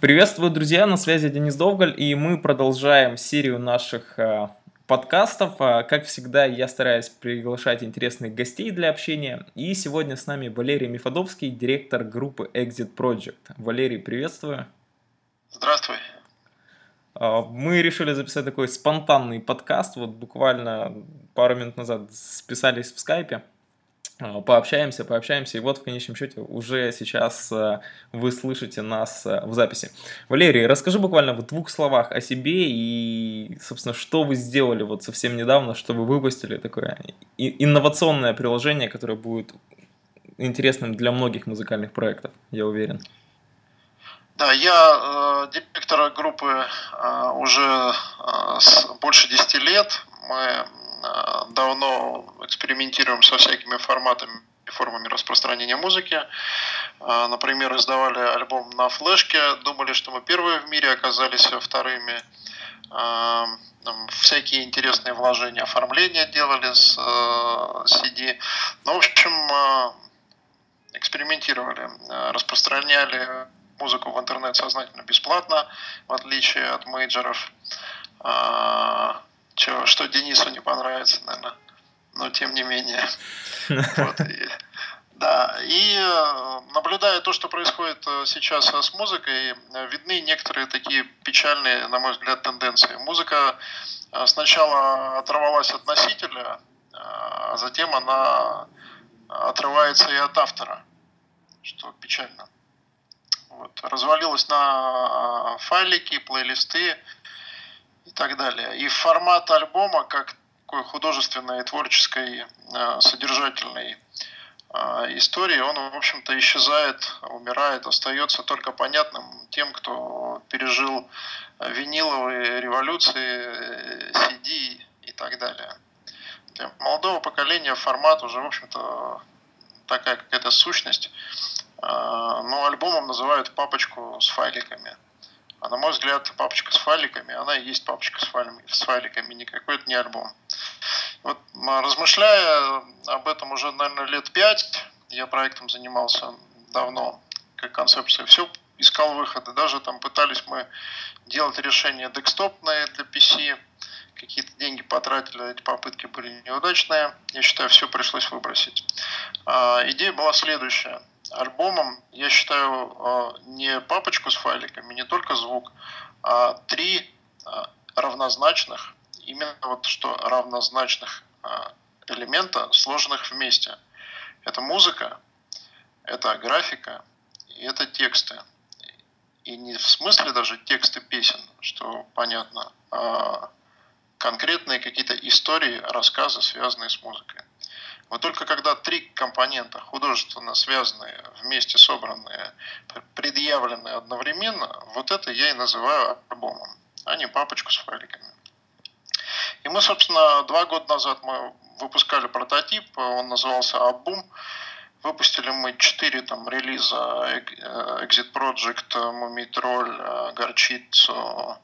Приветствую, друзья, на связи Денис Довгаль, и мы продолжаем серию наших э, подкастов. Э, как всегда, я стараюсь приглашать интересных гостей для общения, и сегодня с нами Валерий Мифодовский, директор группы Exit Project. Валерий, приветствую. Здравствуй. Э, мы решили записать такой спонтанный подкаст, вот буквально пару минут назад списались в скайпе. А, пообщаемся, пообщаемся, и вот в конечном счете уже сейчас э, вы слышите нас э, в записи. Валерий, расскажи буквально в двух словах о себе и, собственно, что вы сделали вот совсем недавно, что вы выпустили такое инновационное приложение, которое будет интересным для многих музыкальных проектов, я уверен. Да, я э, директор группы э, уже э, с больше 10 лет. Мы давно экспериментируем со всякими форматами и формами распространения музыки. Э, например, издавали альбом на флешке, думали, что мы первые в мире, оказались вторыми. Э, всякие интересные вложения, оформления делали с CD. Ну, в общем, экспериментировали, распространяли музыку в интернет сознательно бесплатно, в отличие от мейджеров что, что Денису не понравится, наверное. Но тем не менее. Вот, и, да, и э, наблюдая то, что происходит э, сейчас с музыкой, э, видны некоторые такие печальные, на мой взгляд, тенденции. Музыка сначала оторвалась от носителя, а затем она отрывается и от автора, что печально. Вот. Развалилась на файлики, плейлисты, и так далее. И формат альбома, как такой художественной, творческой, э, содержательной э, истории, он, в общем-то, исчезает, умирает, остается только понятным тем, кто пережил виниловые революции, CD и так далее. Для молодого поколения формат уже, в общем-то, такая какая-то сущность. Э, но альбомом называют папочку с файликами – а на мой взгляд, папочка с файликами, она и есть папочка с файликами, с файликами никакой это не альбом. Вот размышляя об этом уже, наверное, лет пять, я проектом занимался давно, как концепция, все искал выходы. Даже там пытались мы делать решения декстопные для PC, какие-то деньги потратили, эти попытки были неудачные. Я считаю, все пришлось выбросить. А, идея была следующая альбомом я считаю э, не папочку с файликами, не только звук, а три э, равнозначных, именно вот что равнозначных э, элемента, сложенных вместе. Это музыка, это графика и это тексты. И не в смысле даже тексты песен, что понятно, а конкретные какие-то истории, рассказы, связанные с музыкой. Вот только когда три компонента художественно связанные, вместе собранные, предъявленные одновременно, вот это я и называю альбомом, а не папочку с файликами. И мы, собственно, два года назад мы выпускали прототип, он назывался Абум. Выпустили мы четыре там релиза Exit Project, Mummy Troll, Горчицу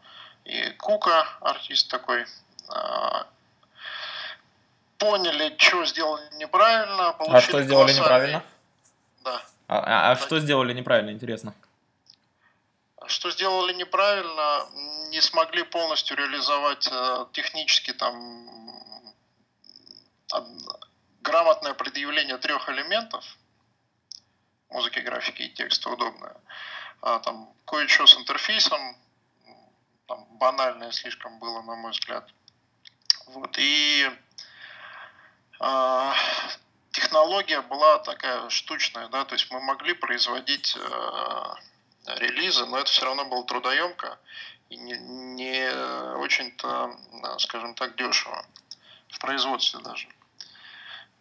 и Кука, артист такой поняли, что сделали неправильно, получили А что сделали колоссальный... неправильно? Да. А, а, а что сделали неправильно, интересно? Что сделали неправильно, не смогли полностью реализовать э, технически там грамотное предъявление трех элементов музыки, графики и текста удобное. А, там кое-что с интерфейсом, там банальное слишком было, на мой взгляд. Вот. И а, технология была такая штучная, да, то есть мы могли производить э, релизы, но это все равно было трудоемко и не, не очень-то, скажем так, дешево в производстве даже.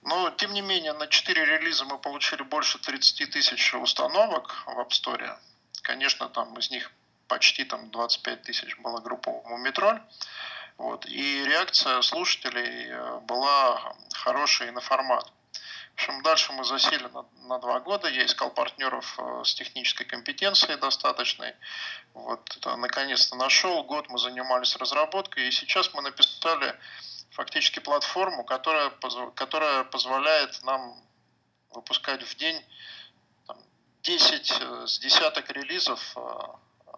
Но, тем не менее, на 4 релиза мы получили больше 30 тысяч установок в App Store. Конечно, там из них почти там 25 тысяч была группа Мумитроль. Вот. И реакция слушателей э, была хорошая и на формат. В общем, дальше мы засели на, на два года. Я искал партнеров э, с технической компетенцией достаточной. Вот, наконец-то нашел. Год мы занимались разработкой. И сейчас мы написали фактически платформу, которая, которая позволяет нам выпускать в день там, 10 э, с десяток релизов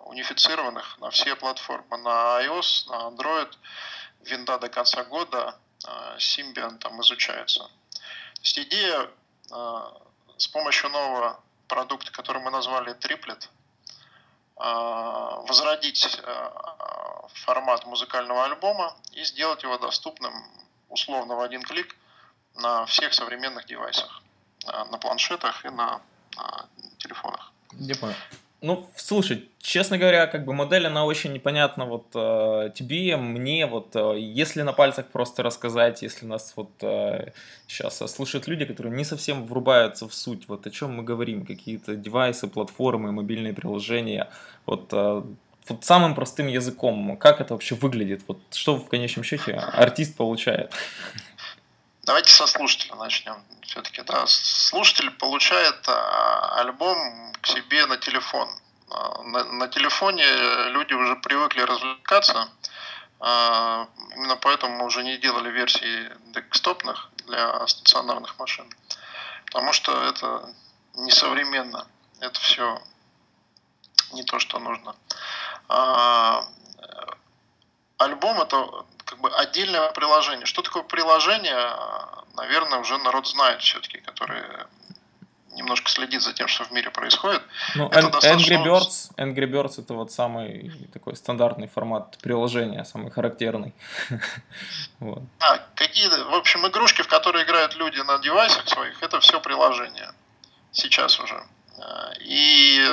унифицированных на все платформы, на iOS, на Android, винда до конца года, Symbian там изучается. То есть идея с помощью нового продукта, который мы назвали Triplet, возродить формат музыкального альбома и сделать его доступным условно в один клик на всех современных девайсах, на планшетах и на, на телефонах. Я понял. Ну, слушай, честно говоря, как бы модель, она очень непонятна вот э, тебе, мне, вот э, если на пальцах просто рассказать, если нас вот э, сейчас слушают люди, которые не совсем врубаются в суть, вот о чем мы говорим, какие-то девайсы, платформы, мобильные приложения, вот, э, вот самым простым языком, как это вообще выглядит, вот что в конечном счете артист получает? Давайте со слушателя начнем. Все-таки, да, слушатель получает а, альбом к себе на телефон. А, на, на телефоне люди уже привыкли развлекаться, а, именно поэтому мы уже не делали версии декстопных для стационарных машин, потому что это несовременно, это все не то, что нужно. Альбом это как бы отдельное приложение. Что такое приложение, наверное, уже народ знает все-таки, который немножко следит за тем, что в мире происходит. Ну, это достаточно... Angry Birds, Angry Birds это вот самый такой стандартный формат приложения, самый характерный. вот. Да, какие в общем, игрушки, в которые играют люди на девайсах своих, это все приложение. Сейчас уже. И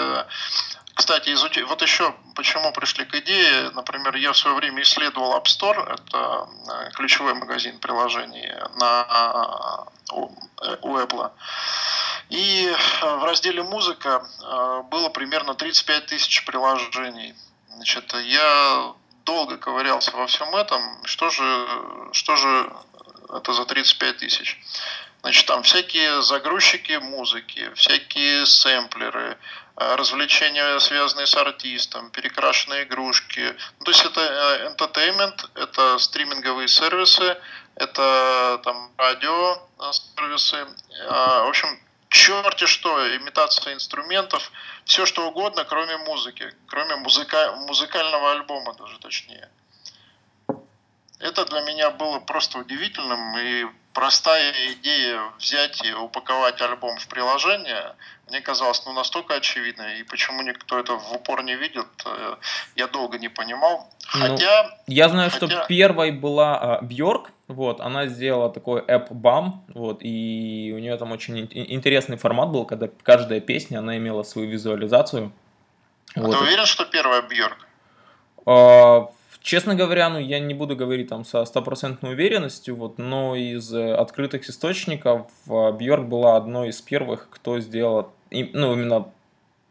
кстати, изуч... вот еще почему пришли к идее, например, я в свое время исследовал App Store, это э, ключевой магазин приложений на... у Apple. И э, в разделе «Музыка» э, было примерно 35 тысяч приложений. Значит, я долго ковырялся во всем этом. Что же, что же это за 35 тысяч? Значит, там всякие загрузчики музыки, всякие сэмплеры, Э, развлечения, связанные с артистом, перекрашенные игрушки. Ну, то есть это э, entertainment, это стриминговые сервисы, это там радио э, сервисы. В общем, черти что, имитация инструментов, все что угодно, кроме музыки, кроме музыка, музыкального альбома даже точнее. Это для меня было просто удивительным, и простая идея взять и упаковать альбом в приложение, мне казалось, ну, настолько очевидно, и почему никто это в упор не видит, э, я долго не понимал. Ну, хотя... Ну, я знаю, хотя... что первой была Бьорк, вот, она сделала такой app BAM, вот, и у нее там очень интересный формат был, когда каждая песня, она имела свою визуализацию. А вот. ты уверен, что первая Бьорк? А, Честно говоря, ну, я не буду говорить там со стопроцентной уверенностью, вот, но из э, открытых источников Бьорк была одной из первых, кто сделал, ну, именно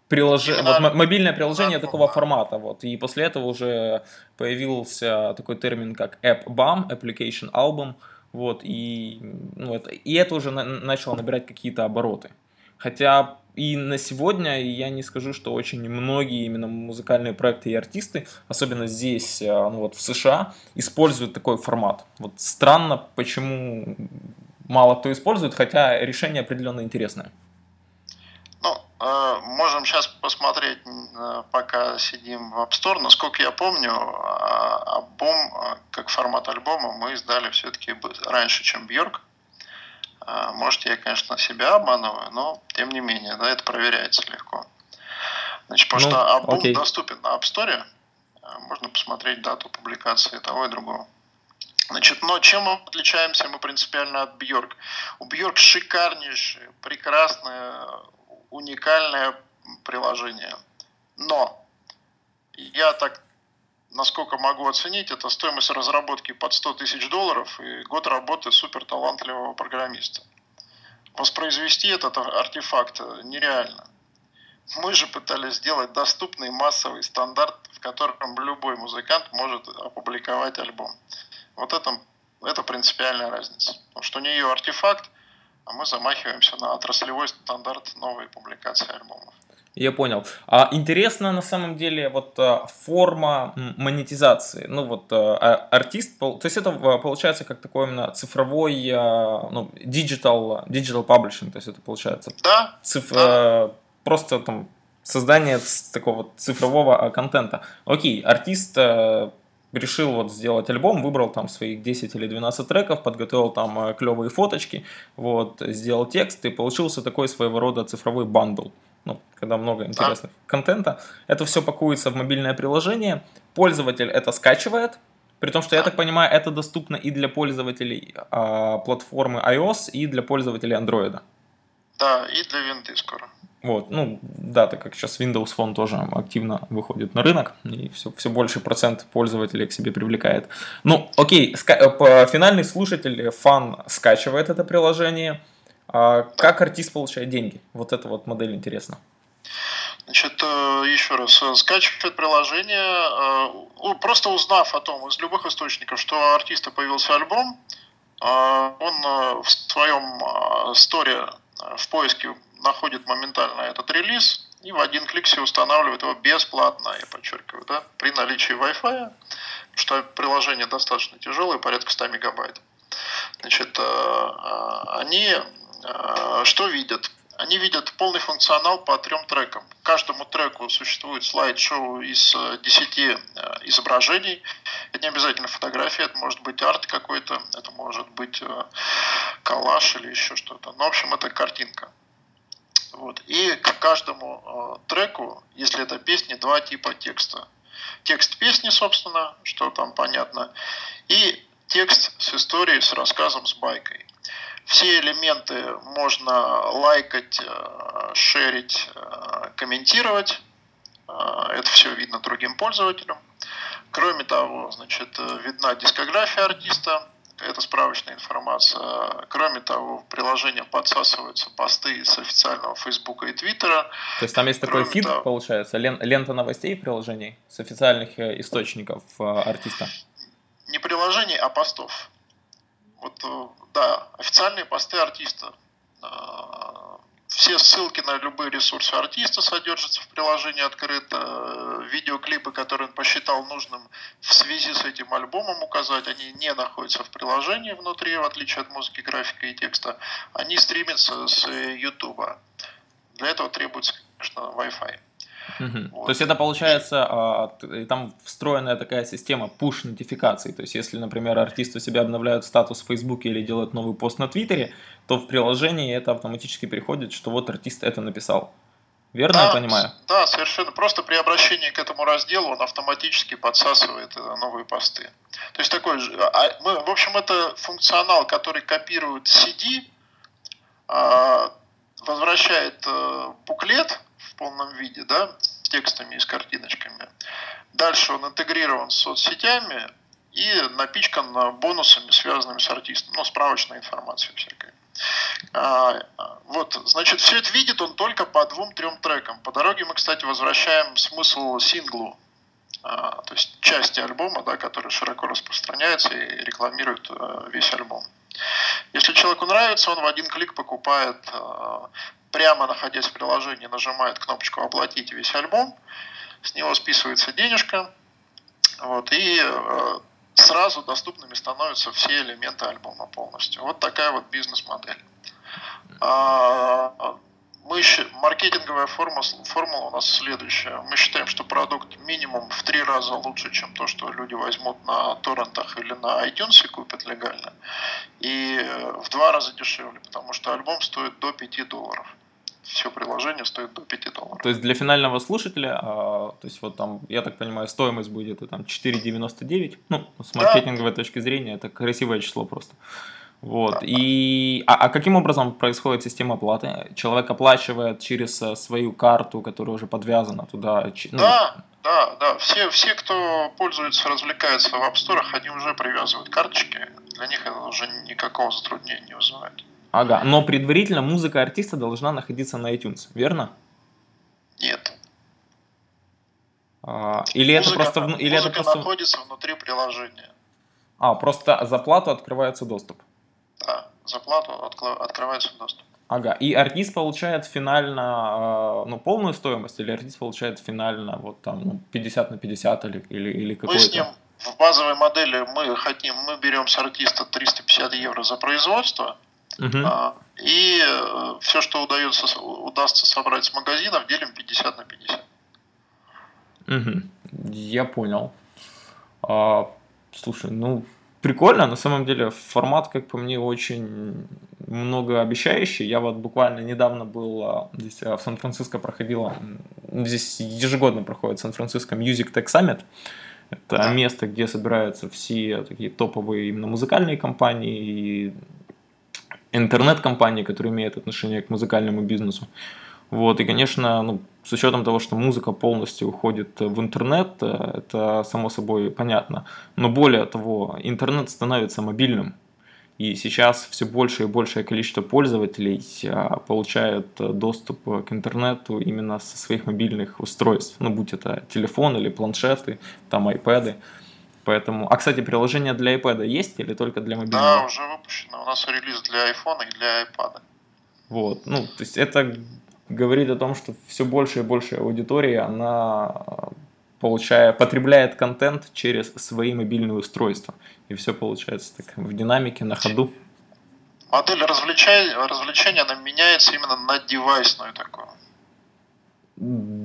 приложение, вот, мобильное приложение да, такого да. формата, вот, и после этого уже появился такой термин, как App BAM, Application Album, вот, и, ну, это, и это уже на, начало набирать какие-то обороты. Хотя и на сегодня я не скажу, что очень многие именно музыкальные проекты и артисты, особенно здесь, а, ну вот в США, используют такой формат. Вот странно, почему мало кто использует, хотя решение определенно интересное. Ну, э, можем сейчас посмотреть, э, пока сидим в App Store. Насколько я помню, а, альбом, э, как формат альбома, мы издали все-таки раньше, чем Бьорк. А, может, я, конечно, себя обманываю, но тем не менее, да, это проверяется легко. Значит, потому ну, что альбом окей. доступен на App Store, а, можно посмотреть дату публикации того и другого. Значит, но чем мы отличаемся мы принципиально от Бьорк? У Бьорк шикарнейшее, прекрасное, уникальное приложение. Но я так насколько могу оценить, это стоимость разработки под 100 тысяч долларов и год работы супер талантливого программиста. Воспроизвести этот артефакт нереально. Мы же пытались сделать доступный массовый стандарт, в котором любой музыкант может опубликовать альбом. Вот это, это принципиальная разница. Потому что у нее артефакт, а мы замахиваемся на отраслевой стандарт новой публикации альбомов. Я понял. А интересно на самом деле вот а, форма монетизации. Ну вот а, артист, то есть это а, получается как такой именно цифровой, ну, digital, digital publishing, то есть это получается да, циф, да. просто там создание такого цифрового контента. Окей, артист решил вот сделать альбом, выбрал там своих 10 или 12 треков, подготовил там клевые фоточки, вот, сделал текст, и получился такой своего рода цифровой бандл. Ну, когда много интересных а? контента. Это все пакуется в мобильное приложение, пользователь это скачивает, при том, что, я так понимаю, это доступно и для пользователей а, платформы iOS, и для пользователей Android. Да, и для винды скоро. Вот, ну, да, так как сейчас Windows Phone тоже активно выходит на рынок, и все, все больше процент пользователей к себе привлекает. Ну, окей, ска- финальный слушатель, фан скачивает это приложение. А как артист получает деньги? Вот эта вот модель интересна. Значит, э, еще раз, э, скачивает приложение, э, просто узнав о том из любых источников, что у артиста появился альбом, он в своем сторе в поиске находит моментально этот релиз и в один клик себе устанавливает его бесплатно, я подчеркиваю, да, при наличии Wi-Fi, что приложение достаточно тяжелое, порядка 100 мегабайт. Значит, они что видят? Они видят полный функционал по трем трекам. Каждому треку существует слайд-шоу из 10 э, э, изображений. Это не обязательно фотография, это может быть арт какой-то, это может быть э, коллаж или еще что-то. Но, в общем, это картинка. Вот. И к каждому треку, если это песни, два типа текста. Текст песни, собственно, что там понятно, и текст с историей, с рассказом, с байкой. Все элементы можно лайкать, э, шерить, э, комментировать. Э, это все видно другим пользователям. Кроме того, значит, видна дискография артиста, это справочная информация. Кроме того, в приложение подсасываются посты с официального Фейсбука и Твиттера. То есть там есть Кроме такой фид, того, получается, лента новостей в приложении с официальных источников артиста? Не приложений, а постов. Вот да, официальные посты артиста. А, все ссылки на любые ресурсы артиста содержатся в приложении открыто. Видеоклипы, которые он посчитал нужным в связи с этим альбомом указать, они не находятся в приложении внутри, в отличие от музыки, графика и текста. Они стримятся с YouTube. Для этого требуется, конечно, Wi-Fi. Угу. Вот. То есть это получается, а, там встроенная такая система push нотификаций. То есть если, например, артисты у себя обновляют статус в Фейсбуке или делают новый пост на Твиттере, то в приложении это автоматически приходит, что вот артист это написал. Верно да, я понимаю? Да, совершенно. Просто при обращении к этому разделу он автоматически подсасывает э, новые посты. То есть такой же... А, мы, в общем, это функционал, который копирует CD, а, возвращает э, буклет полном виде, да, с текстами и с картиночками. Дальше он интегрирован с соцсетями и напичкан бонусами, связанными с артистом, ну, справочной информацией всякой. А, вот, значит, все это видит он только по двум-трем трекам. По дороге мы, кстати, возвращаем смысл синглу, а, то есть части альбома, да, который широко распространяется и рекламирует а, весь альбом. Если человеку нравится, он в один клик покупает, э, прямо находясь в приложении, нажимает кнопочку «Оплатить весь альбом», с него списывается денежка, вот, и э, сразу доступными становятся все элементы альбома полностью. Вот такая вот бизнес-модель. А, мы маркетинговая формула, формула у нас следующая. Мы считаем, что продукт минимум в три раза лучше, чем то, что люди возьмут на торрентах или на iTunes и купят легально. И э, в два раза дешевле, потому что альбом стоит до 5 долларов. Все приложение стоит до 5 долларов. То есть для финального слушателя, а, то есть вот там, я так понимаю, стоимость будет там 4,99. Ну, с маркетинговой да. точки зрения, это красивое число просто. Вот. И, а, а каким образом происходит система оплаты? Человек оплачивает через э, свою карту, которая уже подвязана туда? Ну... Да, да, да. Все, все, кто пользуется, развлекается в App Store, они уже привязывают карточки. Для них это уже никакого затруднения не вызывает. Ага, но предварительно музыка артиста должна находиться на iTunes, верно? Нет. А, или музыка, это просто... Или музыка это просто... находится внутри приложения. А, просто за плату открывается доступ. Да, за плату открывается доступ. Ага, и артист получает финально а, ну, полную стоимость, или артист получает финально вот там ну, 50 на 50 или, или, или какой-то? Мы с ним в базовой модели мы хотим, мы берем с артиста 350 евро за производство, угу. И э, все, что удается, удастся собрать с магазинов, делим 50 на 50. Угу. Я понял. А, слушай, ну, прикольно, на самом деле формат, как по мне, очень многообещающий. Я вот буквально недавно был а, здесь а, в Сан-Франциско проходила, здесь ежегодно проходит Сан-Франциско Music Tech Summit. Это да. место, где собираются все такие топовые именно музыкальные компании и интернет-компании, которые имеют отношение к музыкальному бизнесу. Вот, и, конечно, ну, с учетом того, что музыка полностью уходит в интернет, э, это само собой понятно. Но более того, интернет становится мобильным. И сейчас все большее и большее количество пользователей а, получают доступ к интернету именно со своих мобильных устройств. Ну, будь это телефон или планшеты, там iPad. Поэтому, а кстати, приложение для iPad есть или только для мобильного? Да, уже выпущено. У нас релиз для iPhone и для iPad. Вот, ну, то есть это говорит о том, что все больше и больше аудитории, она получая, потребляет контент через свои мобильные устройства. И все получается так в динамике, на ходу. Модель развлечения, развлечения она меняется именно на девайсную такую.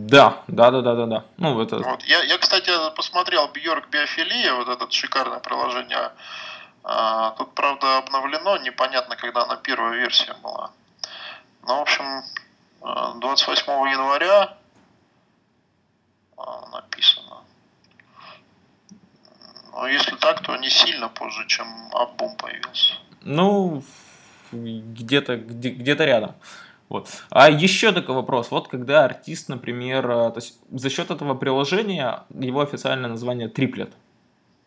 Да, да, да, да, да, да. Ну, это... вот. я, я, кстати, посмотрел Бьорк Биофилия, вот это шикарное приложение. А, тут, правда, обновлено, непонятно, когда она первая версия была. Ну, в общем, 28 января а, написано. Но если так, то не сильно позже, чем альбом появился. Ну, где-то где, где-то рядом. Вот. А еще такой вопрос. Вот когда артист, например, э, то есть за счет этого приложения его официальное название триплет.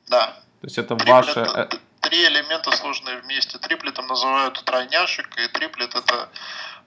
Да. То есть это триплет, ваше... Э, три элемента сложные вместе. Триплетом называют тройняшек, и триплет это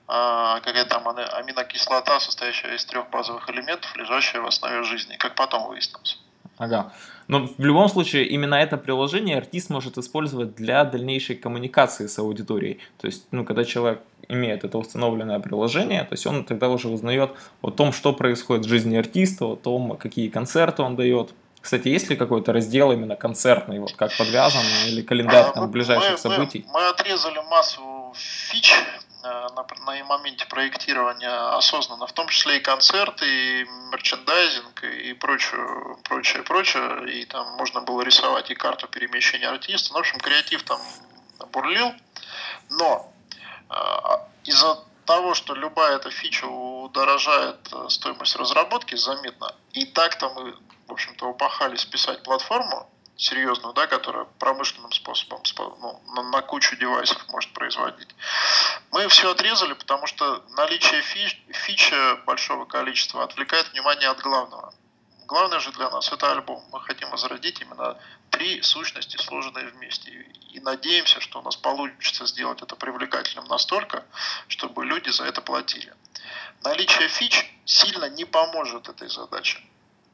а, какая там аминокислота, состоящая из трех базовых элементов, лежащая в основе жизни, как потом выяснилось. Ага. Но в любом случае именно это приложение артист может использовать для дальнейшей коммуникации с аудиторией. То есть, ну, когда человек имеет это установленное приложение, то есть он тогда уже узнает о том, что происходит в жизни артиста, о том, какие концерты он дает. Кстати, есть ли какой-то раздел именно концертный, вот как подвязан, или календарь а, там, ближайших мы, событий? Мы, мы отрезали массу фич Э, на, на моменте проектирования осознанно, в том числе и концерты, и мерчендайзинг, и прочее, прочее, прочее. И там можно было рисовать и карту перемещения артиста. Ну, в общем, креатив там бурлил. Но из-за того, что любая эта фича удорожает э, стоимость разработки заметно, и так-то мы, в общем-то, упахались писать платформу, серьезную, да, которая промышленным способом ну, на, на кучу девайсов может производить. Мы все отрезали, потому что наличие фич, фича большого количества отвлекает внимание от главного. Главное же для нас это альбом. Мы хотим возродить именно три сущности, сложенные вместе. И надеемся, что у нас получится сделать это привлекательным настолько, чтобы люди за это платили. Наличие фич сильно не поможет этой задаче.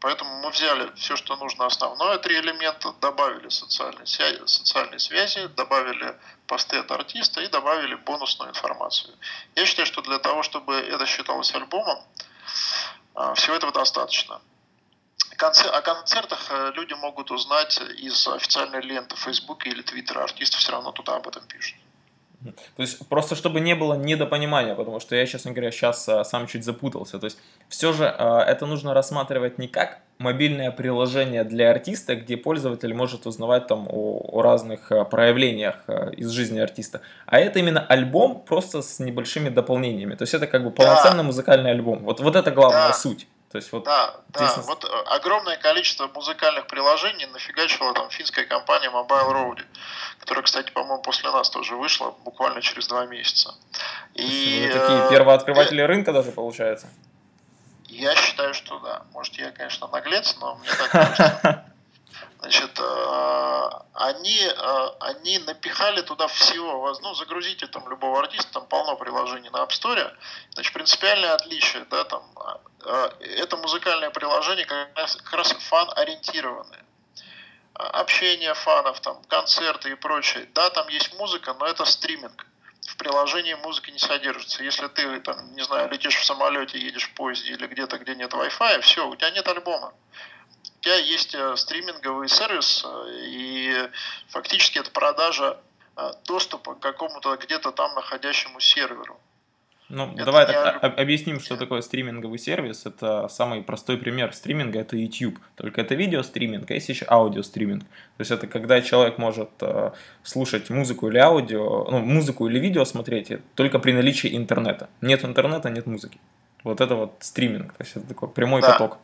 Поэтому мы взяли все, что нужно основное, три элемента, добавили социальные связи, социальные связи, добавили посты от артиста и добавили бонусную информацию. Я считаю, что для того, чтобы это считалось альбомом, а, всего этого достаточно. О концертах э, люди могут узнать из официальной ленты Фейсбуке или Твиттера. Артисты все равно туда об этом пишут. То есть просто чтобы не было недопонимания, потому что я, честно говоря, сейчас а, сам чуть запутался. То есть все же а, это нужно рассматривать не как мобильное приложение для артиста, где пользователь может узнавать там о, о разных а, проявлениях а, из жизни артиста, а это именно альбом просто с небольшими дополнениями. То есть это как бы полноценный да. музыкальный альбом. Вот, вот это главная да. суть. То есть вот да, да, вот э, огромное количество музыкальных приложений нафигачила там финская компания Mobile Road, которая, кстати, по-моему, после нас тоже вышла буквально через два месяца. И, Вы такие э, первооткрыватели э, рынка даже получается? Я считаю, что да. Может, я, конечно, наглец, но мне так кажется. Значит, э, они, э, они напихали туда всего, ну, загрузите там любого артиста, там полно приложений на App Store. Значит, принципиальное отличие, да, там, э, это музыкальное приложение как раз, как раз фан-ориентированное. Общение фанов, там, концерты и прочее. Да, там есть музыка, но это стриминг. В приложении музыки не содержится. Если ты, там, не знаю, летишь в самолете, едешь в поезде или где-то, где нет Wi-Fi, все, у тебя нет альбома тебя есть э, стриминговый сервис, э, и фактически это продажа э, доступа к какому-то где-то там находящему серверу. Ну, это давай так не... объясним, что такое стриминговый сервис. Это самый простой пример стриминга, это YouTube. Только это видео стриминг, а есть еще аудио стриминг. То есть это когда человек может э, слушать музыку или аудио, ну, музыку или видео смотреть только при наличии интернета. Нет интернета, нет музыки. Вот это вот стриминг, то есть это такой прямой да. поток.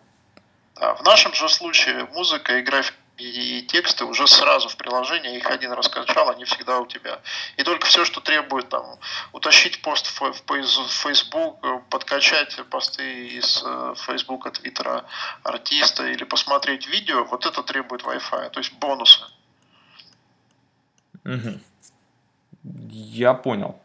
Да, в нашем же случае музыка и графика и тексты уже сразу в приложении, их один раз скачал, они всегда у тебя. И только все, что требует там утащить пост в Facebook, подкачать посты из э, Facebook, Твиттера артиста или посмотреть видео, вот это требует Wi-Fi, то есть бонусы. Угу. Я понял.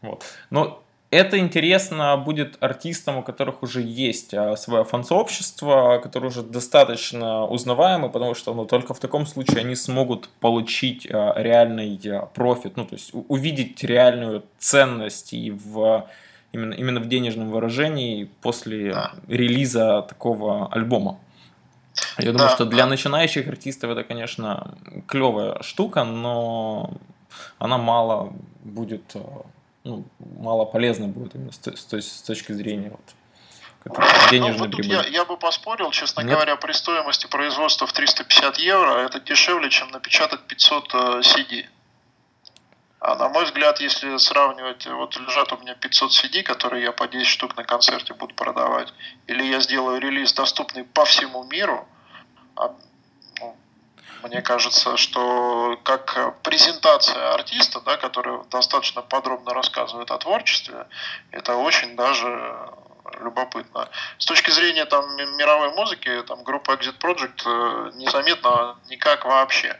Вот. Но это интересно будет артистам, у которых уже есть а, свое фан-сообщество, которые уже достаточно узнаваемы, потому что ну, только в таком случае они смогут получить а, реальный а, профит, ну то есть увидеть реальную ценность и в именно, именно в денежном выражении после да. релиза такого альбома. Я думаю, да, что для да. начинающих артистов это, конечно, клевая штука, но она мало будет ну, мало полезно будет именно с, с, с точки зрения вот, денежной ну, прибыли. Я, я бы поспорил, честно Нет? говоря, при стоимости производства в 350 евро это дешевле, чем напечатать 500 CD. Э, а на мой взгляд, если сравнивать, вот лежат у меня 500 CD, которые я по 10 штук на концерте буду продавать, или я сделаю релиз, доступный по всему миру, а мне кажется, что как презентация артиста, да, который достаточно подробно рассказывает о творчестве, это очень даже любопытно. С точки зрения там мировой музыки, там группа Exit Project э, незаметно никак вообще.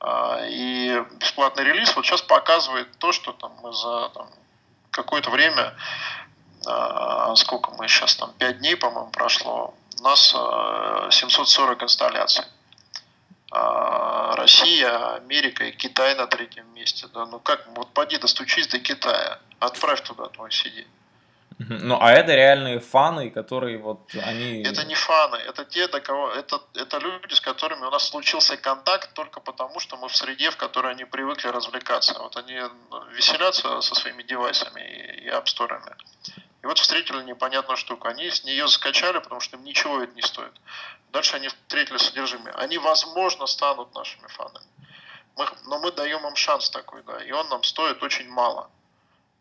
А, и бесплатный релиз вот сейчас показывает то, что там мы за там, какое-то время, а, сколько мы сейчас там, 5 дней, по-моему, прошло, у нас 740 э, инсталляций. А, Россия, Америка и Китай на третьем месте. Да? Ну как, вот поди достучись до Китая, отправь туда твой CD. Ну, а это реальные фаны, которые вот они... Это не фаны, это те, до кого... Это, это люди, с которыми у нас случился контакт только потому, что мы в среде, в которой они привыкли развлекаться. Вот они веселятся со своими девайсами и, и апсторами. Вот встретили непонятную штуку. Они с нее скачали, потому что им ничего это не стоит. Дальше они встретили содержимое. Они, возможно, станут нашими фанами. Мы, но мы даем им шанс такой, да, и он нам стоит очень мало.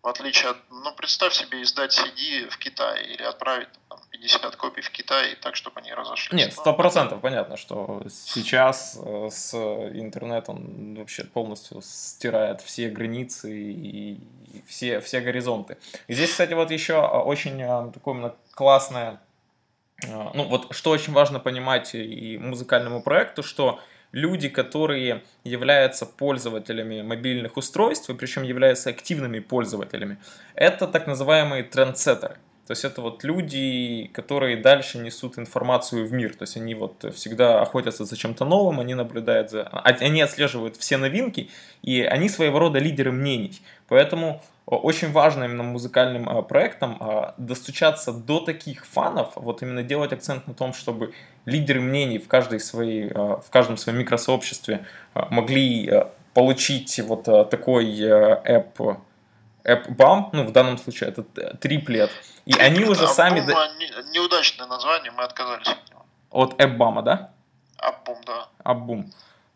В отличие от, ну, представь себе издать CD в Китае или отправить 50 копий в Китай так, чтобы они разошлись. Нет, сто процентов понятно, что сейчас э, с интернетом вообще полностью стирает все границы и все, все горизонты. И здесь, кстати, вот еще очень э, такое классное а, ну вот что очень важно понимать и музыкальному проекту, что люди, которые являются пользователями мобильных устройств, и причем являются активными пользователями, это так называемые трендсеттеры. То есть это вот люди, которые дальше несут информацию в мир. То есть они вот всегда охотятся за чем-то новым, они наблюдают за... А, они отслеживают все новинки, и они своего рода лидеры мнений. Поэтому очень важно именно музыкальным а, проектам а, достучаться до таких фанов, вот именно делать акцент на том, чтобы лидеры мнений в, каждой своей, в каждом своем микросообществе могли получить вот такой app, BAM, ну в данном случае это триплет, и они уже а сами... Неудачное название, мы отказались от него. От AppBAM, да? AppBoom, да. AppBoom.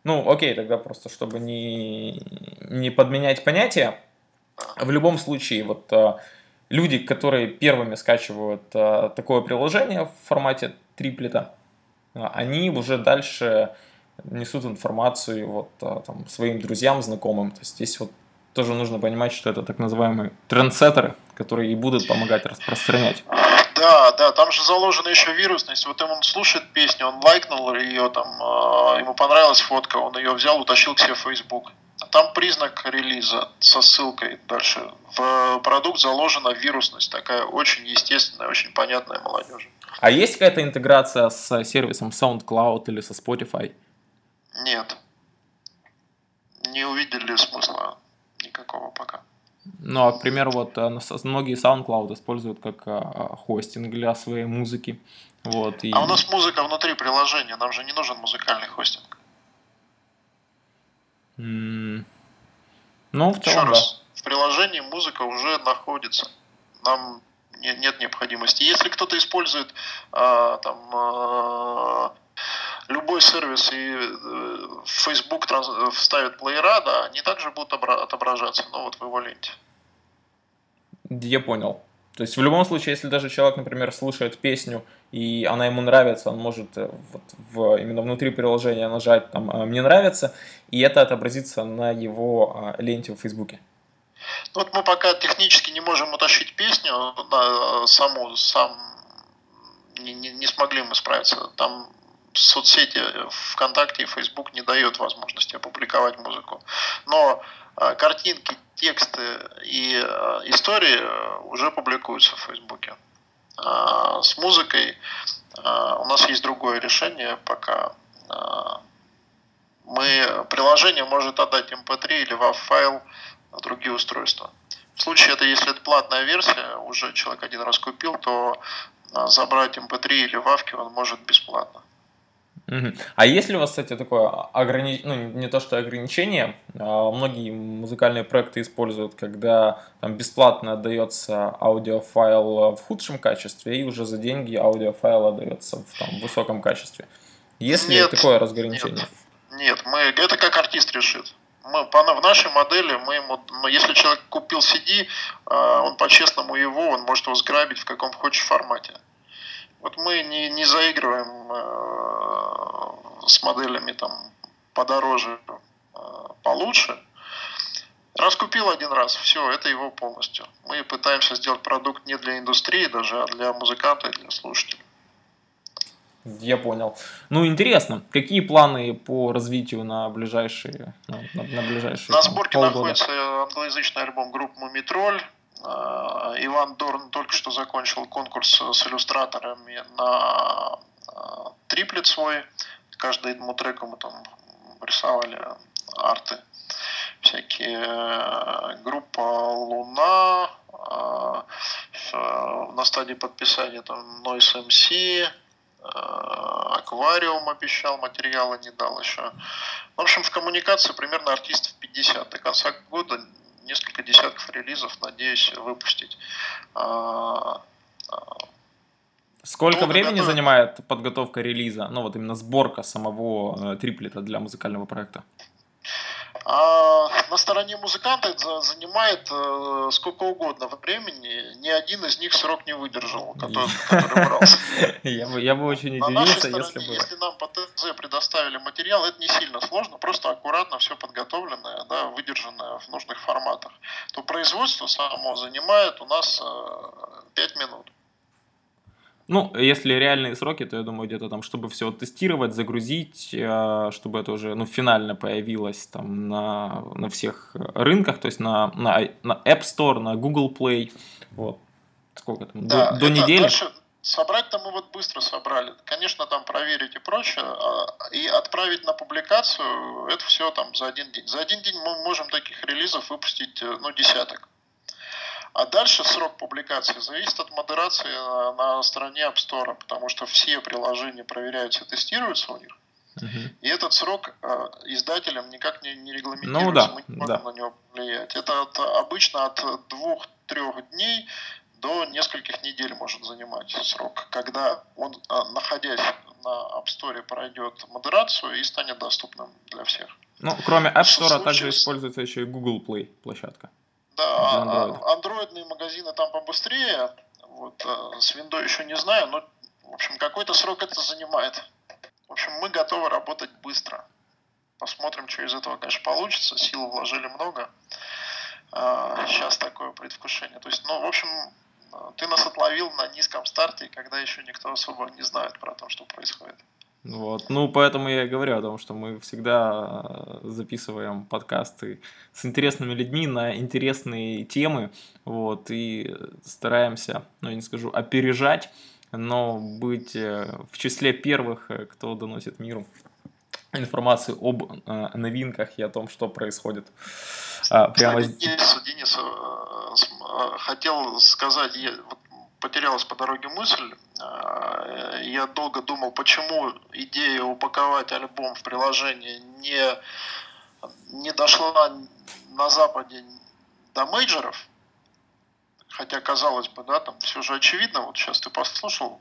Ну, окей, тогда просто, чтобы не, не подменять понятия, в любом случае, вот э, люди, которые первыми скачивают э, такое приложение в формате триплета, э, они уже дальше несут информацию вот там, своим друзьям, знакомым. То есть здесь вот тоже нужно понимать, что это так называемые трендсеттеры, которые и будут помогать распространять. Да, да, там же заложена еще вирусность. Вот он слушает песню, он лайкнул ее, там, ему понравилась фотка, он ее взял, утащил к себе в Facebook. Там признак релиза со ссылкой дальше. В продукт заложена вирусность, такая очень естественная, очень понятная молодежи. А есть какая-то интеграция с сервисом SoundCloud или со Spotify? Нет. Не увидели смысла никакого пока. Ну, а, к примеру, вот э, многие SoundCloud используют как а, хостинг для своей музыки. Вот, и... А у нас музыка внутри приложения, нам же не нужен музыкальный хостинг. Ну, в целом, Еще да. раз, в приложении музыка уже находится. Нам не- нет необходимости. Если кто-то использует а, там а, любой сервис и э, Facebook э, вставит плеера, да, они также будут обра- отображаться, но вот в его ленте. Я понял. То есть в любом случае, если даже человек, например, слушает песню и она ему нравится, он может э, вот в, именно внутри приложения нажать там э, «Мне нравится», и это отобразится на его э, ленте в Фейсбуке. Ну, Вот мы пока технически не можем утащить песню на саму, сам не, не- не смогли мы справиться. Там соцсети ВКонтакте и Facebook не дает возможности опубликовать музыку. Но э, картинки, тексты и э, истории э, уже публикуются в Фейсбуке. А С музыкой э, у нас есть другое решение пока. Э, Мы, приложение может отдать MP3 или WAV файл на другие устройства. В случае это, если это платная версия, уже человек один раз купил, то а, забрать MP3 или вавки он может бесплатно. А есть ли у вас, кстати, такое ограничение, ну не то что ограничение, а многие музыкальные проекты используют, когда там бесплатно отдается аудиофайл в худшем качестве и уже за деньги аудиофайл отдается в там, высоком качестве. Есть ли Нет, такое разграничение? Нет, мы, это как артист решит. Мы, по, в нашей модели, мы ему, мы- если человек купил CD, а, он по-честному его, он может его сграбить в каком хочешь формате. Вот мы не, не заигрываем э, с моделями там подороже, э, получше. Раз купил один раз, все, это его полностью. Мы пытаемся сделать продукт не для индустрии даже, а для музыканта и для слушателя. Я понял. Ну, интересно, какие планы по развитию на ближайшие, ну, на, на ближайшие На сборке полгода? находится англоязычный альбом группы Мумитроль. А, Иван Дорн только что закончил конкурс с иллюстраторами на а, триплет свой. Каждому треку мы там рисовали арты всякие. Группа Луна, на стадии подписания там Noise MC, Аквариум обещал, материала не дал еще. В общем, в коммуникации примерно артистов 50. До конца года несколько десятков релизов, надеюсь, выпустить. А, а, Сколько Ну, времени готовы. занимает подготовка релиза? Ну, вот именно сборка самого э, триплета для музыкального проекта. А на стороне музыканта это за- занимает э, сколько угодно времени. Ни один из них срок не выдержал, который, который брался. Я бы, я бы очень На нашей удивился, стороне, если бы... если нам по ТЗ предоставили материал, это не сильно сложно, просто аккуратно все подготовленное, да, выдержанное в нужных форматах, то производство само занимает у нас 5 минут. Ну, если реальные сроки, то я думаю, где-то там, чтобы все тестировать, загрузить, э, чтобы это уже, ну, финально появилось там на, на всех рынках, то есть на, на, на App Store, на Google Play, вот. Сколько там? Да, до, до недели? дальше собрать-то мы вот быстро собрали. Конечно, там проверить и прочее. а, И отправить на публикацию, это все там за один день. За один день мы можем таких релизов выпустить, э, ну, десяток. А дальше срок публикации зависит от модерации на, на стороне App Store, потому что все приложения проверяются и тестируются у них. Мгм. И этот срок э, издателям никак не, не регламентируется, Ну да, мы не можем да. на него влиять. Это от- обычно от двух-трех дней до нескольких недель может занимать срок, когда он, а, находясь на App Store, пройдет модерацию и станет доступным для всех. Ну, кроме App Store также случилось? используется еще и Google Play площадка. Да, а- Android. а андроидные магазины там побыстрее. Вот, э, с Windows еще не знаю, но, в общем, какой-то срок это занимает. В общем, мы готовы работать быстро. Посмотрим, что из этого, конечно, получится. Сил вложили много. сейчас такое предвкушение. То есть, ну, в общем, э, ты нас отловил на низком старте, когда еще никто особо не знает про то, что происходит. Вот. Ну, поэтому я и говорю о том, что мы всегда э, записываем подкасты с интересными людьми на интересные темы, вот, и стараемся, ну, я не скажу, опережать, но быть э, в числе первых, э, кто доносит миру информацию об новинках и о том, что происходит а, прямо Денис, Денис, хотел сказать, потерялась по дороге мысль. Э, Я долго думал, почему идея упаковать альбом в приложение не, не дошла на Западе до мейджеров, хотя, казалось бы, да, там все же очевидно, вот сейчас ты послушал,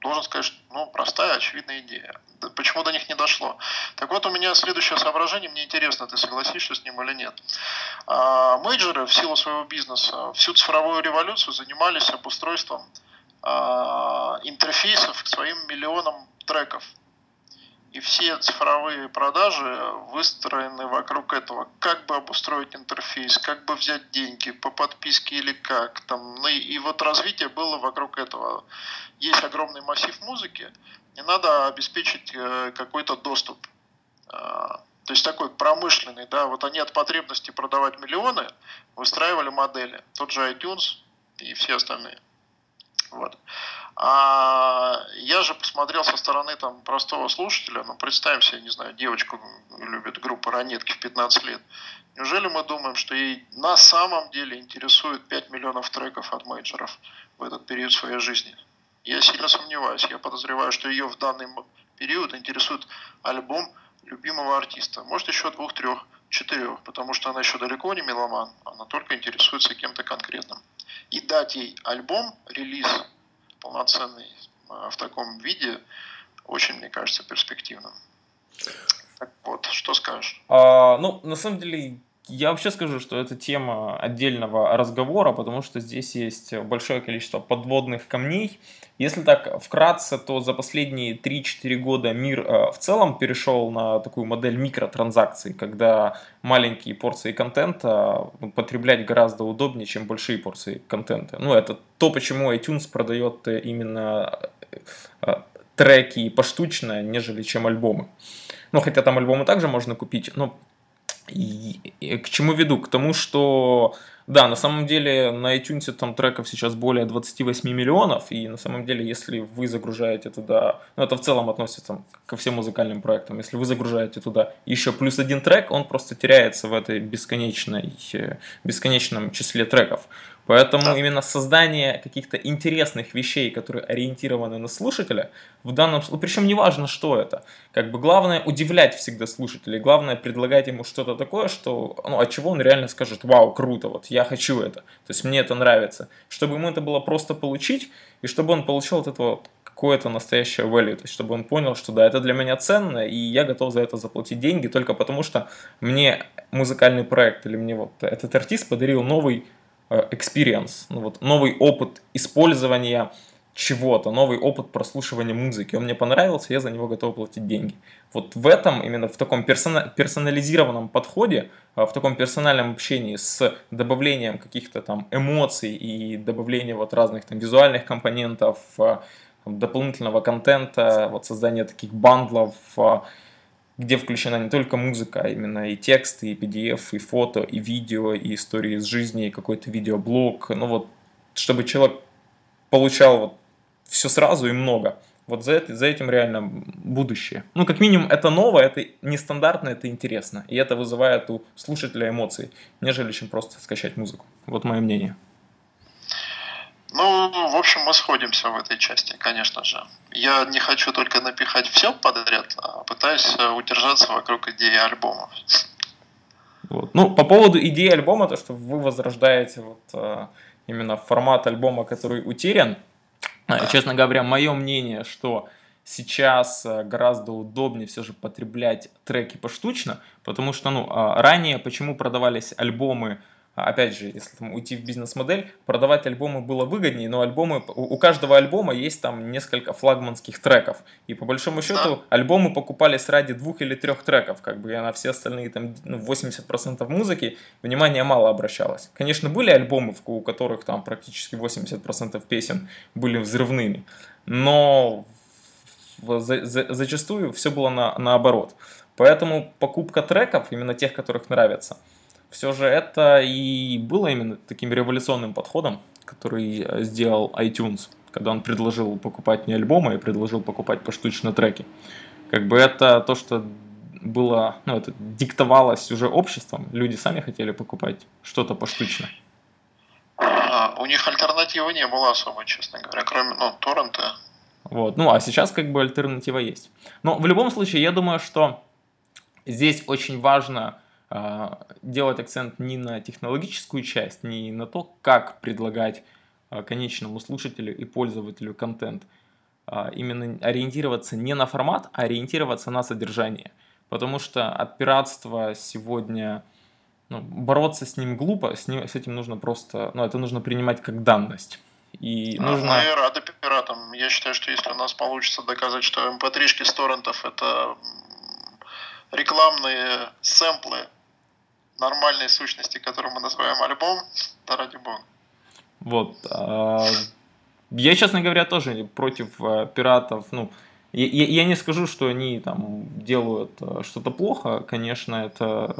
должен сказать, что, ну, простая, очевидная идея. Почему до них не дошло? Так вот, у меня следующее соображение, мне интересно, ты согласишься с ним или нет. А, мейджеры в силу своего бизнеса всю цифровую революцию занимались обустройством а, интерфейсов к своим миллионам треков. И все цифровые продажи выстроены вокруг этого. Как бы обустроить интерфейс, как бы взять деньги по подписке или как. Там. Ну и, и вот развитие было вокруг этого. Есть огромный массив музыки, и надо обеспечить э, какой-то доступ. А, то есть такой промышленный, да, вот они от потребности продавать миллионы выстраивали модели. Тот же iTunes и все остальные. Вот. А я же посмотрел со стороны там простого слушателя, ну представим себе, не знаю, девочку любит группа Ранетки в 15 лет. Неужели мы думаем, что ей на самом деле интересует 5 миллионов треков от мейджеров в этот период своей жизни? Я сильно сомневаюсь. Я подозреваю, что ее в данный период интересует альбом любимого артиста. Может еще двух, трех, четырех, потому что она еще далеко не меломан, она только интересуется кем-то конкретным. И дать ей альбом, релиз полноценный а, в таком виде, очень, мне кажется, перспективным. Так вот, что скажешь? А, ну, на самом деле, я вообще скажу, что это тема отдельного разговора, потому что здесь есть большое количество подводных камней. Если так вкратце, то за последние 3-4 года мир э, в целом перешел на такую модель микротранзакций, когда маленькие порции контента потреблять гораздо удобнее, чем большие порции контента. Ну, это то, почему iTunes продает именно э, треки поштучно, нежели чем альбомы. Ну, хотя там альбомы также можно купить, но и к чему веду? К тому, что да, на самом деле на iTunes там треков сейчас более 28 миллионов, и на самом деле, если вы загружаете туда, ну это в целом относится ко всем музыкальным проектам, если вы загружаете туда еще плюс один трек, он просто теряется в этой бесконечной, бесконечном числе треков. Поэтому да. именно создание каких-то интересных вещей, которые ориентированы на слушателя, в данном случае, причем не важно, что это. Как бы главное удивлять всегда слушателей, главное предлагать ему что-то такое, что, ну, от чего он реально скажет, вау, круто, вот я хочу это, то есть мне это нравится. Чтобы ему это было просто получить, и чтобы он получил от этого какое-то настоящее value, то есть чтобы он понял, что да, это для меня ценно, и я готов за это заплатить деньги только потому, что мне музыкальный проект или мне вот этот артист подарил новый experience, ну вот новый опыт использования чего-то, новый опыт прослушивания музыки. Он мне понравился, я за него готов платить деньги. Вот в этом, именно в таком персонализированном подходе, э, в таком персональном общении с добавлением каких-то там эмоций и добавлением вот разных там визуальных компонентов, э, дополнительного контента, вот создание таких бандлов, где включена не только музыка, а именно и тексты, и PDF, и фото, и видео, и истории из жизни, и какой-то видеоблог. Ну вот, чтобы человек получал вот все сразу и много. Вот за, это, за этим реально будущее. Ну, как минимум, это новое, это нестандартно, это интересно. И это вызывает у слушателя эмоции, нежели чем просто скачать музыку. Вот мое мнение. Ну, в общем, мы сходимся в этой части, конечно же. Я не хочу только напихать все подряд, а пытаюсь э, удержаться вокруг идеи альбома. Вот. Ну, по поводу идеи альбома, то, что вы возрождаете вот, э, именно формат альбома, который утерян, э, да. честно говоря, мое мнение, что сейчас гораздо удобнее все же потреблять треки поштучно, потому что, ну, ранее почему продавались альбомы а, опять же, если там, уйти в бизнес-модель, продавать альбомы было выгоднее, но альбомы, у каждого альбома есть там несколько флагманских треков. И по большому счету альбомы покупались ради двух или трех треков, как бы, на все остальные там ну, 80% музыки внимание мало обращалось. Конечно, были альбомы, у которых там практически 80% песен были взрывными, но за, за, зачастую все было на, наоборот. Поэтому покупка треков, именно тех, которых нравятся, все же это и было именно таким революционным подходом, который э, сделал iTunes, когда он предложил покупать не альбомы, а предложил покупать поштучно треки. Как бы это то, что было, ну, это диктовалось уже обществом, люди сами хотели покупать что-то поштучно. А, у них альтернативы не было особо, честно говоря, кроме, ну, торрента. Вот, ну, а сейчас как бы альтернатива есть. Но в любом случае, я думаю, что здесь очень важно делать акцент не на технологическую часть, не на то, как предлагать а, конечному слушателю и пользователю контент, а именно ориентироваться не на формат, а ориентироваться на содержание. Потому что от пиратства сегодня ну, бороться с ним глупо, с, ним, с этим нужно просто, ну, это нужно принимать как данность. И а, нужно... Мы рады пиратам. Я считаю, что если у нас получится доказать, что mp3-шки с торрентов это рекламные сэмплы нормальной сущности, которую мы называем альбом, да ради бога. Вот. А, я, честно говоря, тоже против а, пиратов. Ну, я, я не скажу, что они там делают а, что-то плохо, конечно, это,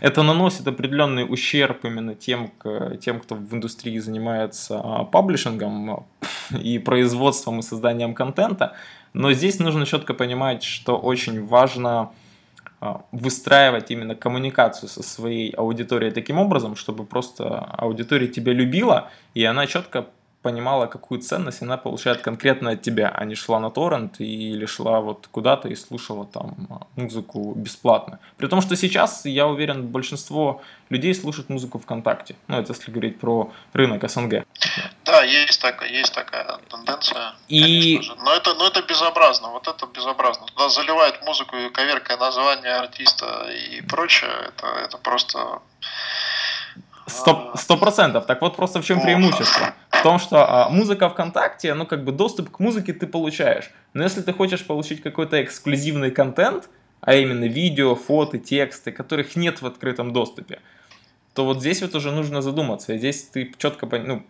это наносит определенный ущерб именно тем, к, тем, кто в индустрии занимается паблишингом и производством и созданием контента, но здесь нужно четко понимать, что очень важно а, выстраивать именно коммуникацию со своей аудиторией таким образом, чтобы просто аудитория тебя любила, и она четко понимала, какую ценность она получает конкретно от тебя, а не шла на торрент или шла вот куда-то и слушала там а, музыку бесплатно. При том, что сейчас, я уверен, большинство людей слушают музыку ВКонтакте. Ну, это если говорить про рынок СНГ. Да, есть такая, есть такая тенденция. И... Но это, но это безобразно, вот это безобразно. Туда заливают музыку и коверкая название артиста и прочее. Это, это просто Сто процентов. Так вот просто в чем преимущество? В том, что а, музыка ВКонтакте, ну как бы доступ к музыке ты получаешь. Но если ты хочешь получить какой-то эксклюзивный контент, а именно видео, фото, тексты, которых нет в открытом доступе, то вот здесь вот уже нужно задуматься. И здесь ты четко, ну,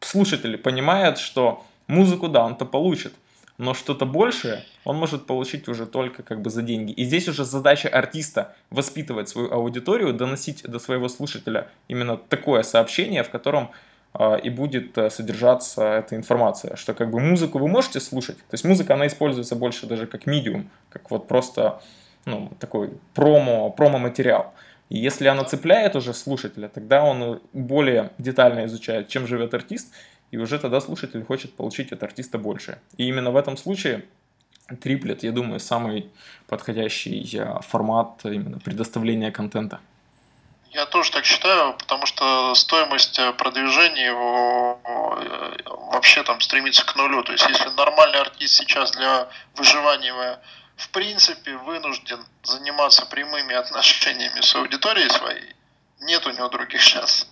слушатели понимают, что музыку, да, он-то получит, но что-то большее он может получить уже только как бы за деньги. И здесь уже задача артиста воспитывать свою аудиторию, доносить до своего слушателя именно такое сообщение, в котором э, и будет э, содержаться эта информация, что как бы музыку вы можете слушать, то есть музыка, она используется больше даже как медиум, как вот просто ну, такой промо, промо-материал. И если она цепляет уже слушателя, тогда он более детально изучает, чем живет артист, и уже тогда слушатель хочет получить от артиста больше. И именно в этом случае триплет, я думаю, самый подходящий э, формат именно предоставления контента. Я тоже так считаю, потому что стоимость э, продвижения его э, вообще там стремится к нулю. То есть, если нормальный артист сейчас для выживания в принципе вынужден заниматься прямыми отношениями с аудиторией своей, нет у него других шансов.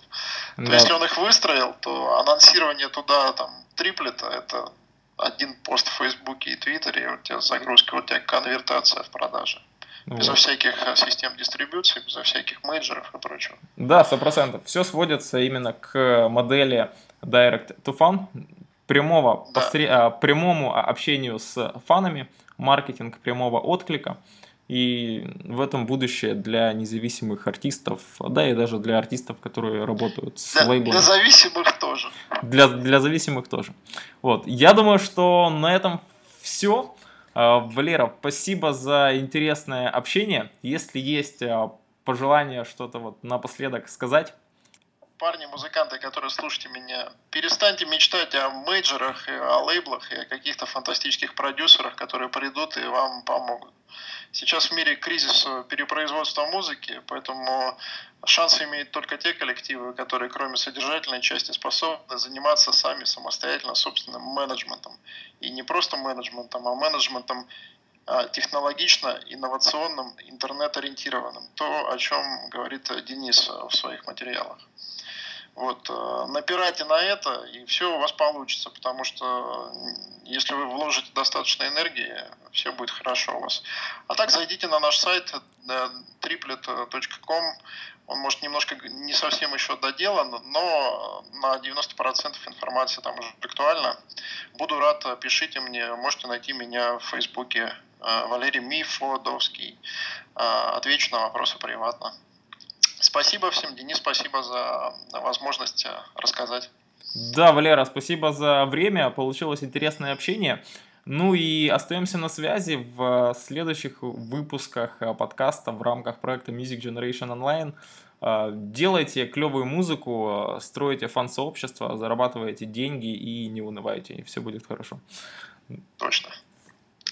Да. То если он их выстроил, то анонсирование туда там триплета это один пост в Фейсбуке и Твиттере, и у тебя загрузка, у тебя конвертация в продаже. Вот. Безо всяких э, систем дистрибуции, безо всяких менеджеров и прочего. Да, сто процентов. Все сводится именно к модели Direct to Fan, прямого, да. постре... А, прямому общению с фанами, маркетинг прямого отклика. И в этом будущее для независимых артистов, да и даже для артистов, которые работают с для, лейблами. Для зависимых тоже. Для, для зависимых тоже. Вот. Я думаю, что на этом все. А, Валера, спасибо за интересное общение. Если есть а, пожелание что-то вот напоследок сказать. Парни, музыканты, которые слушаете меня, перестаньте мечтать о мейджорах, о лейблах и о каких-то фантастических продюсерах, которые придут и вам помогут. Сейчас в мире кризис э, перепроизводства музыки, поэтому шансы имеют только те коллективы, которые кроме содержательной части способны заниматься сами самостоятельно собственным менеджментом. И не просто менеджментом, а менеджментом а, технологично, инновационным, интернет-ориентированным. То, о чем говорит Денис в своих материалах. Вот, э, напирайте на это, и все у вас получится, потому что если вы вложите достаточно энергии, все будет хорошо у вас. А так зайдите на наш сайт triplet.com, он может немножко не совсем еще доделан, но на 90% информация там уже актуальна. Буду рад, пишите мне, можете найти меня в Фейсбуке э, Валерий Мифодовский. Э, отвечу на вопросы приватно. Спасибо всем, Денис, спасибо за возможность э, рассказать. Да, Валера, спасибо за время, получилось интересное общение. Ну и остаемся на связи в следующих выпусках э, подкаста в рамках проекта Music Generation Online. Э, делайте клевую музыку, строите фан-сообщество, зарабатываете деньги и не унывайте, и все будет хорошо. Точно.